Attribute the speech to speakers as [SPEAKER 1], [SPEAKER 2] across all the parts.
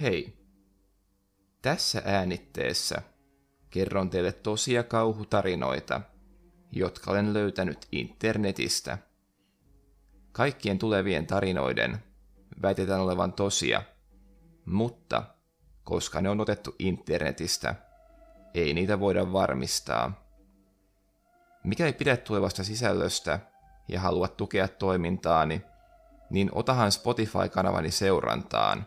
[SPEAKER 1] Hei! Tässä äänitteessä kerron teille tosia kauhutarinoita, jotka olen löytänyt internetistä. Kaikkien tulevien tarinoiden väitetään olevan tosia, mutta koska ne on otettu internetistä, ei niitä voida varmistaa. Mikäli pidät tulevasta sisällöstä ja haluat tukea toimintaani, niin otahan Spotify-kanavani seurantaan.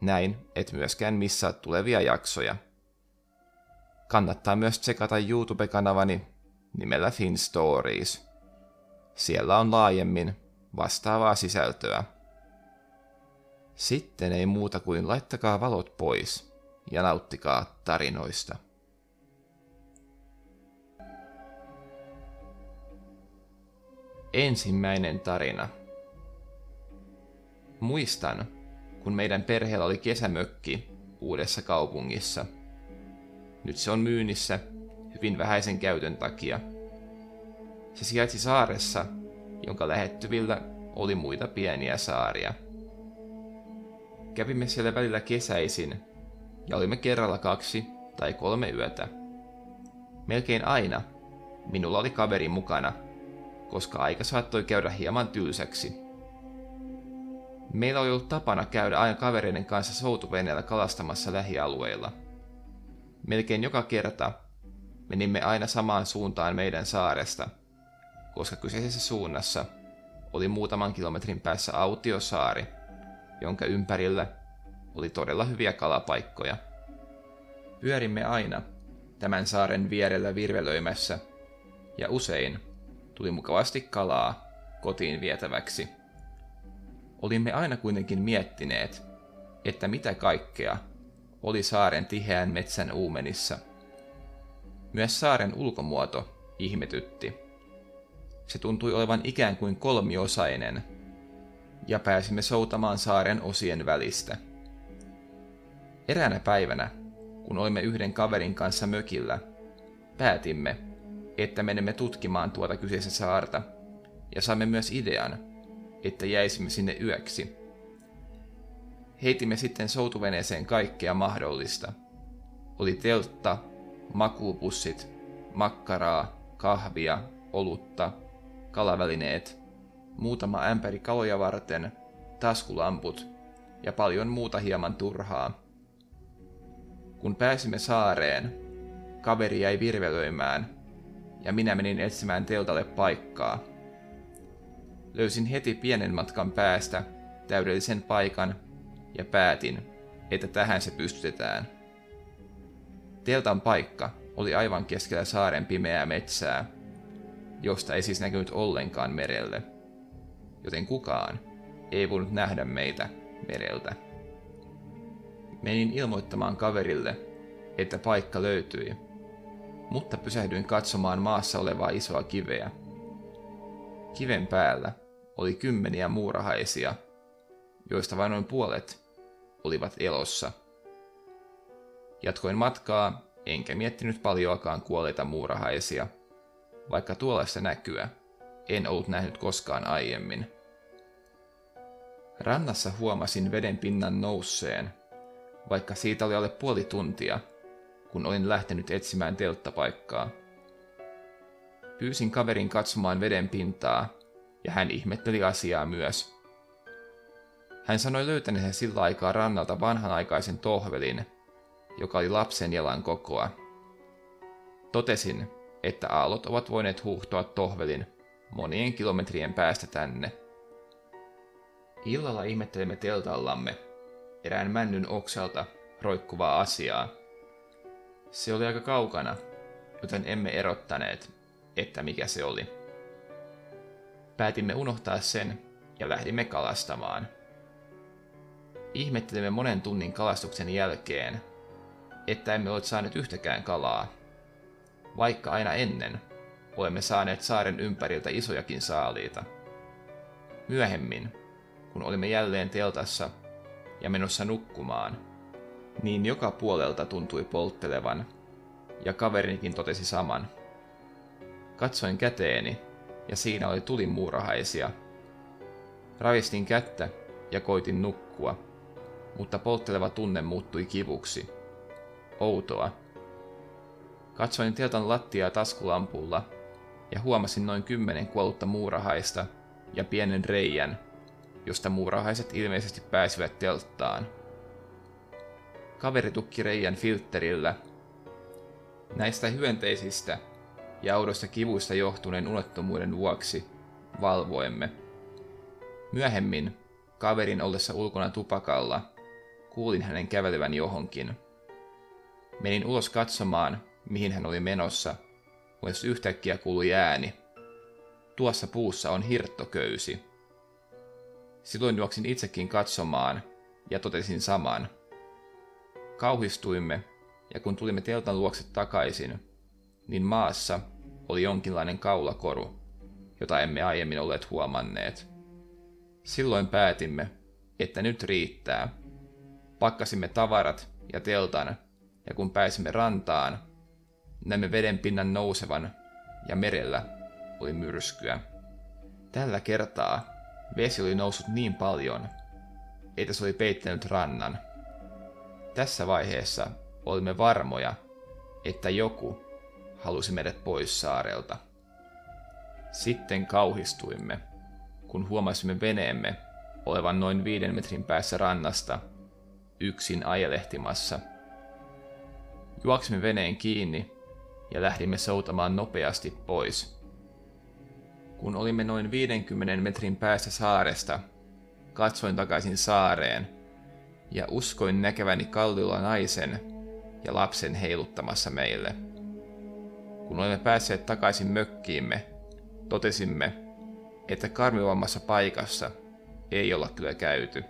[SPEAKER 1] Näin et myöskään missaa tulevia jaksoja. Kannattaa myös tsekata YouTube-kanavani nimellä Fin Stories. Siellä on laajemmin vastaavaa sisältöä. Sitten ei muuta kuin laittakaa valot pois ja nauttikaa tarinoista. Ensimmäinen tarina. Muistan, kun meidän perheellä oli kesämökki uudessa kaupungissa. Nyt se on myynnissä hyvin vähäisen käytön takia. Se sijaitsi saaressa, jonka lähettyvillä oli muita pieniä saaria. Kävimme siellä välillä kesäisin ja olimme kerralla kaksi tai kolme yötä. Melkein aina minulla oli kaveri mukana, koska aika saattoi käydä hieman tylsäksi. Meillä oli ollut tapana käydä aina kavereiden kanssa soutuveneellä kalastamassa lähialueilla. Melkein joka kerta menimme aina samaan suuntaan meidän saaresta, koska kyseisessä suunnassa oli muutaman kilometrin päässä autiosaari, jonka ympärillä oli todella hyviä kalapaikkoja. Pyörimme aina tämän saaren vierellä virvelöimässä, ja usein tuli mukavasti kalaa kotiin vietäväksi. Olimme aina kuitenkin miettineet, että mitä kaikkea oli saaren tiheän metsän uumenissa. Myös saaren ulkomuoto ihmetytti. Se tuntui olevan ikään kuin kolmiosainen, ja pääsimme soutamaan saaren osien välistä. Eräänä päivänä, kun olimme yhden kaverin kanssa mökillä, päätimme, että menemme tutkimaan tuota kyseistä saarta, ja saimme myös idean, että jäisimme sinne yöksi. Heitimme sitten soutuveneeseen kaikkea mahdollista. Oli teltta, makuupussit, makkaraa, kahvia, olutta, kalavälineet, muutama ämpäri kaloja varten, taskulamput ja paljon muuta hieman turhaa. Kun pääsimme saareen, kaveri jäi virvelöimään ja minä menin etsimään teltalle paikkaa. Löysin heti pienen matkan päästä täydellisen paikan ja päätin, että tähän se pystytetään. Teltan paikka oli aivan keskellä saaren pimeää metsää, josta ei siis näkynyt ollenkaan merelle, joten kukaan ei voinut nähdä meitä mereltä. Menin ilmoittamaan kaverille, että paikka löytyi, mutta pysähdyin katsomaan maassa olevaa isoa kiveä. Kiven päällä oli kymmeniä muurahaisia, joista vain noin puolet olivat elossa. Jatkoin matkaa, enkä miettinyt paljoakaan kuolleita muurahaisia, vaikka tuollaista näkyä en ollut nähnyt koskaan aiemmin. Rannassa huomasin veden pinnan nousseen, vaikka siitä oli alle puoli tuntia, kun olin lähtenyt etsimään telttapaikkaa. Pyysin kaverin katsomaan veden pintaa, ja hän ihmetteli asiaa myös. Hän sanoi löytäneensä sillä aikaa rannalta vanhanaikaisen tohvelin, joka oli lapsen jalan kokoa. Totesin, että aallot ovat voineet huuhtoa tohvelin monien kilometrien päästä tänne. Illalla ihmettelimme teltallamme erään männyn oksalta roikkuvaa asiaa. Se oli aika kaukana, joten emme erottaneet, että mikä se oli. Päätimme unohtaa sen ja lähdimme kalastamaan. Ihmettelimme monen tunnin kalastuksen jälkeen, että emme ole saaneet yhtäkään kalaa, vaikka aina ennen olemme saaneet saaren ympäriltä isojakin saaliita. Myöhemmin, kun olimme jälleen teltassa ja menossa nukkumaan, niin joka puolelta tuntui polttelevan, ja kaverinikin totesi saman. Katsoin käteeni, ja siinä oli tulimuurahaisia. Ravistin kättä ja koitin nukkua, mutta poltteleva tunne muuttui kivuksi. Outoa. Katsoin teltan lattiaa taskulampulla ja huomasin noin kymmenen kuollutta muurahaista ja pienen reijän, josta muurahaiset ilmeisesti pääsivät telttaan. Kaveri tukki reijän filterillä. Näistä hyönteisistä ja oudoista kivuista johtuneen unettomuuden vuoksi valvoemme. Myöhemmin, kaverin ollessa ulkona tupakalla, kuulin hänen kävelevän johonkin. Menin ulos katsomaan, mihin hän oli menossa, kunnes yhtäkkiä kuului ääni. Tuossa puussa on hirttoköysi. Silloin juoksin itsekin katsomaan ja totesin saman. Kauhistuimme, ja kun tulimme teltan luokse takaisin, niin maassa oli jonkinlainen kaulakoru, jota emme aiemmin olleet huomanneet. Silloin päätimme, että nyt riittää. Pakkasimme tavarat ja teltan, ja kun pääsimme rantaan, näimme veden pinnan nousevan, ja merellä oli myrskyä. Tällä kertaa vesi oli noussut niin paljon, että se oli peittänyt rannan. Tässä vaiheessa olimme varmoja, että joku halusi meidät pois saarelta. Sitten kauhistuimme, kun huomasimme veneemme olevan noin viiden metrin päässä rannasta, yksin ajelehtimassa. Juoksimme veneen kiinni ja lähdimme soutamaan nopeasti pois. Kun olimme noin 50 metrin päässä saaresta, katsoin takaisin saareen ja uskoin näkeväni kalliolla naisen ja lapsen heiluttamassa meille. Kun olimme päässeet takaisin mökkiimme, totesimme, että karmivammassa paikassa ei olla kyllä käyty.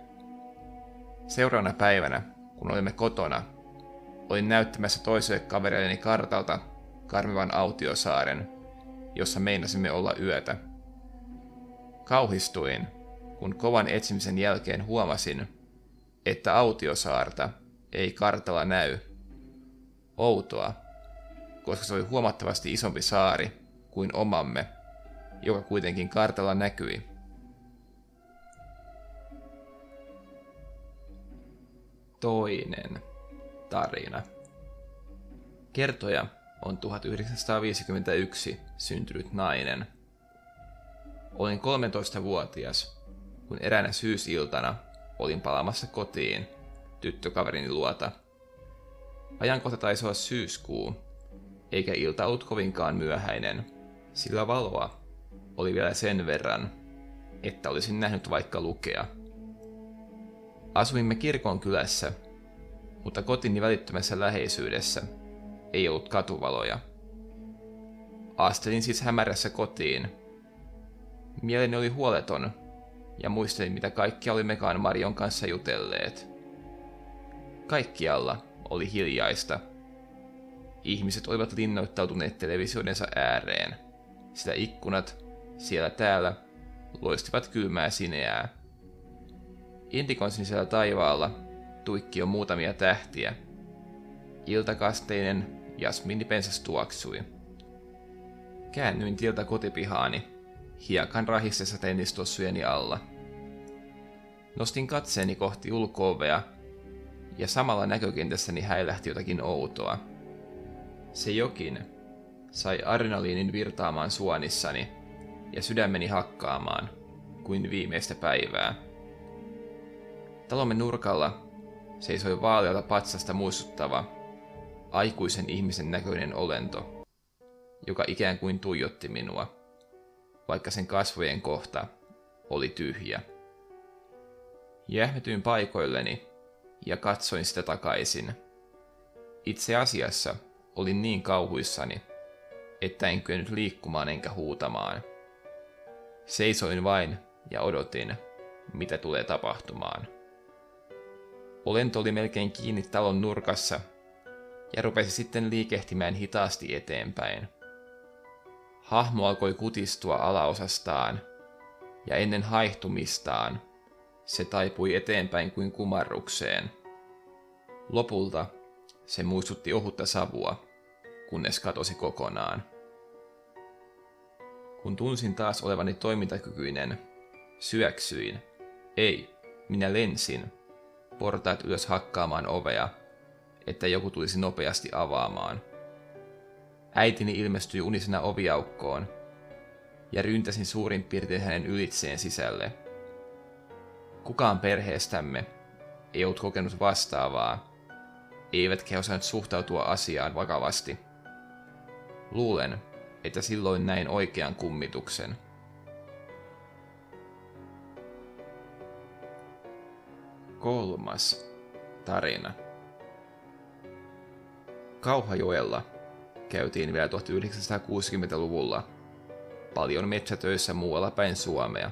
[SPEAKER 1] Seuraavana päivänä, kun olimme kotona, olin näyttämässä toiselle kavereilleni kartalta karmivan autiosaaren, jossa meinasimme olla yötä. Kauhistuin, kun kovan etsimisen jälkeen huomasin, että autiosaarta ei kartalla näy. Outoa, koska se oli huomattavasti isompi saari kuin omamme, joka kuitenkin kartalla näkyi. Toinen tarina. Kertoja on 1951 syntynyt nainen. Olin 13-vuotias, kun eräänä syysiltana olin palaamassa kotiin tyttökaverini luota. Ajankohta taisi olla syyskuu, eikä ilta ollut kovinkaan myöhäinen, sillä valoa oli vielä sen verran, että olisin nähnyt vaikka lukea. Asuimme kirkon kylässä, mutta kotini välittömässä läheisyydessä ei ollut katuvaloja. Astelin siis hämärässä kotiin. Mieleni oli huoleton, ja muistelin mitä kaikki olimmekaan Marion kanssa jutelleet. Kaikkialla oli hiljaista. Ihmiset olivat linnoittautuneet televisioidensa ääreen, sillä ikkunat siellä täällä loistivat kylmää sineää. Indikon sinisellä taivaalla tuikki jo muutamia tähtiä. Iltakasteinen jasminipensas tuoksui. Käännyin tieltä kotipihaani, hiekan rahissessa tennistossujeni alla. Nostin katseeni kohti ulkoovea, ja samalla näkökentässäni häilähti jotakin outoa. Se jokin sai adrenaliinin virtaamaan suonissani ja sydämeni hakkaamaan kuin viimeistä päivää. Talomme nurkalla seisoi vaalealta patsasta muistuttava, aikuisen ihmisen näköinen olento, joka ikään kuin tuijotti minua, vaikka sen kasvojen kohta oli tyhjä. Jähmetyin paikoilleni ja katsoin sitä takaisin. Itse asiassa olin niin kauhuissani, että en kyennyt liikkumaan enkä huutamaan. Seisoin vain ja odotin, mitä tulee tapahtumaan. Olento oli melkein kiinni talon nurkassa ja rupesi sitten liikehtimään hitaasti eteenpäin. Hahmo alkoi kutistua alaosastaan, ja ennen haihtumistaan se taipui eteenpäin kuin kumarrukseen. Lopulta se muistutti ohutta savua, kunnes katosi kokonaan. Kun tunsin taas olevani toimintakykyinen, syöksyin. Ei, minä lensin portaat ylös hakkaamaan ovea, että joku tulisi nopeasti avaamaan. Äitini ilmestyi unisena oviaukkoon, ja ryntäsin suurin piirtein hänen ylitseen sisälle. Kukaan perheestämme ei ollut kokenut vastaavaa, eivätkä he osannut suhtautua asiaan vakavasti. Luulen, että silloin näin oikean kummituksen. Kolmas tarina. Kauhajoella käytiin vielä 1960-luvulla paljon metsätöissä muualla päin Suomea.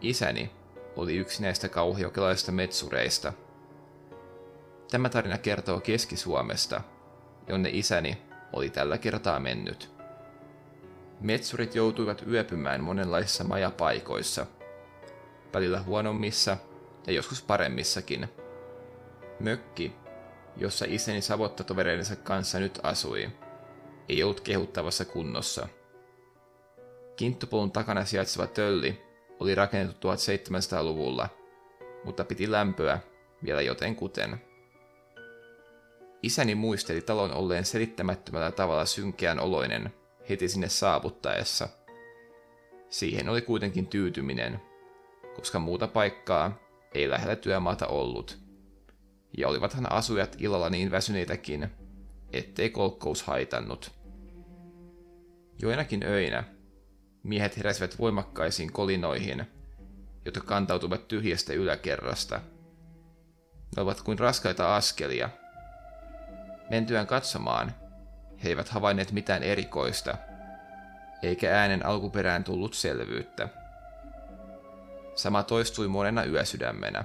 [SPEAKER 1] Isäni oli yksi näistä kauhajokelaisista metsureista. Tämä tarina kertoo Keski-Suomesta, jonne isäni oli tällä kertaa mennyt. Metsurit joutuivat yöpymään monenlaisissa majapaikoissa, välillä huonommissa ja joskus paremmissakin. Mökki, jossa isäni savottatovereidensa kanssa nyt asui, ei ollut kehuttavassa kunnossa. Kinttupolun takana sijaitseva tölli oli rakennettu 1700-luvulla, mutta piti lämpöä vielä jotenkuten. Isäni muisteli talon olleen selittämättömällä tavalla synkeän oloinen heti sinne saavuttaessa. Siihen oli kuitenkin tyytyminen, koska muuta paikkaa ei lähellä työmaata ollut. Ja olivathan asujat illalla niin väsyneitäkin, ettei kolkkous haitannut. Joinakin öinä miehet heräsivät voimakkaisiin kolinoihin, jotka kantautuvat tyhjästä yläkerrasta. Ne ovat kuin raskaita askelia. Mentyään katsomaan, he eivät havainneet mitään erikoista, eikä äänen alkuperään tullut selvyyttä. Sama toistui monena yösydämenä.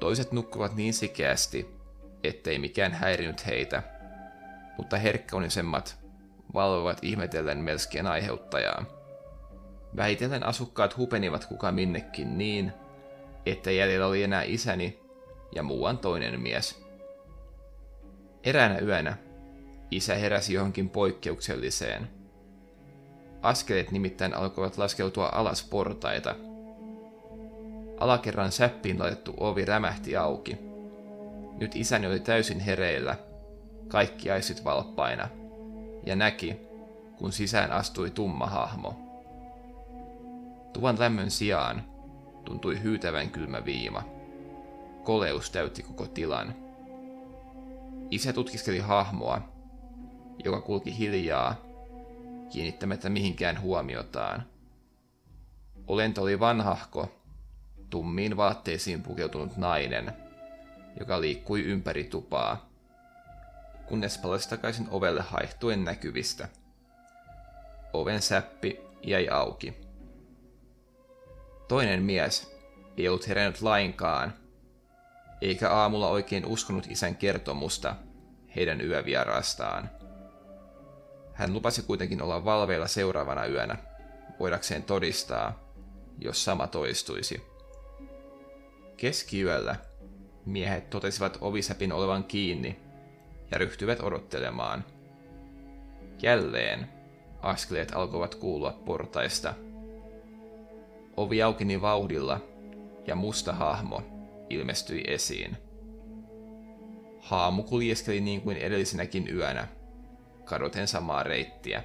[SPEAKER 1] Toiset nukkuvat niin sikeästi, ettei mikään häirinyt heitä, mutta herkkäunisemmat valvovat ihmetellen melskien aiheuttajaa. Vähitellen asukkaat hupenivat kuka minnekin niin, että jäljellä oli enää isäni ja muuan toinen mies. Eräänä yönä isä heräsi johonkin poikkeukselliseen. Askeleet nimittäin alkoivat laskeutua alas portaita. Alakerran säppiin laitettu ovi rämähti auki. Nyt isäni oli täysin hereillä, kaikki aisit valppaina – ja näki, kun sisään astui tumma hahmo. Tuvan lämmön sijaan tuntui hyytävän kylmä viima. Koleus täytti koko tilan. Isä tutkiskeli hahmoa, joka kulki hiljaa, kiinnittämättä mihinkään huomiotaan. Olento oli vanhahko, tummiin vaatteisiin pukeutunut nainen, joka liikkui ympäri tupaa kunnes palasi takaisin ovelle haihtuen näkyvistä. Oven säppi jäi auki. Toinen mies ei ollut herännyt lainkaan, eikä aamulla oikein uskonut isän kertomusta heidän yövieraastaan. Hän lupasi kuitenkin olla valveilla seuraavana yönä, voidakseen todistaa, jos sama toistuisi. Keskiyöllä miehet totesivat ovisäpin olevan kiinni ja ryhtyivät odottelemaan. Jälleen askeleet alkoivat kuulua portaista. Ovi aukeni vauhdilla ja musta hahmo ilmestyi esiin. Haamu kuljeskeli niin kuin edellisenäkin yönä, kadoten samaa reittiä.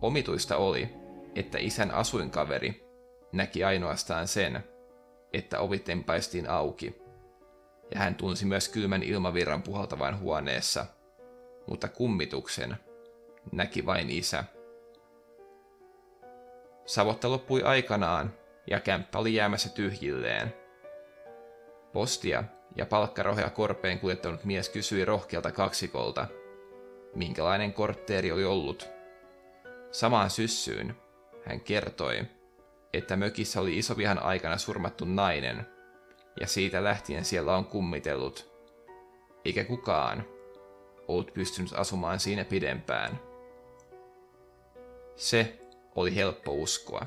[SPEAKER 1] Omituista oli, että isän asuinkaveri näki ainoastaan sen, että ovi tempaistiin auki ja hän tunsi myös kylmän ilmavirran puhaltavan huoneessa, mutta kummituksen näki vain isä. Savotta loppui aikanaan, ja kämppä oli jäämässä tyhjilleen. Postia ja palkkarohja korpeen kuljettanut mies kysyi rohkealta kaksikolta, minkälainen kortteeri oli ollut. Samaan syssyyn hän kertoi, että mökissä oli isovihan aikana surmattu nainen, ja siitä lähtien siellä on kummitellut, eikä kukaan ollut pystynyt asumaan siinä pidempään. Se oli helppo uskoa.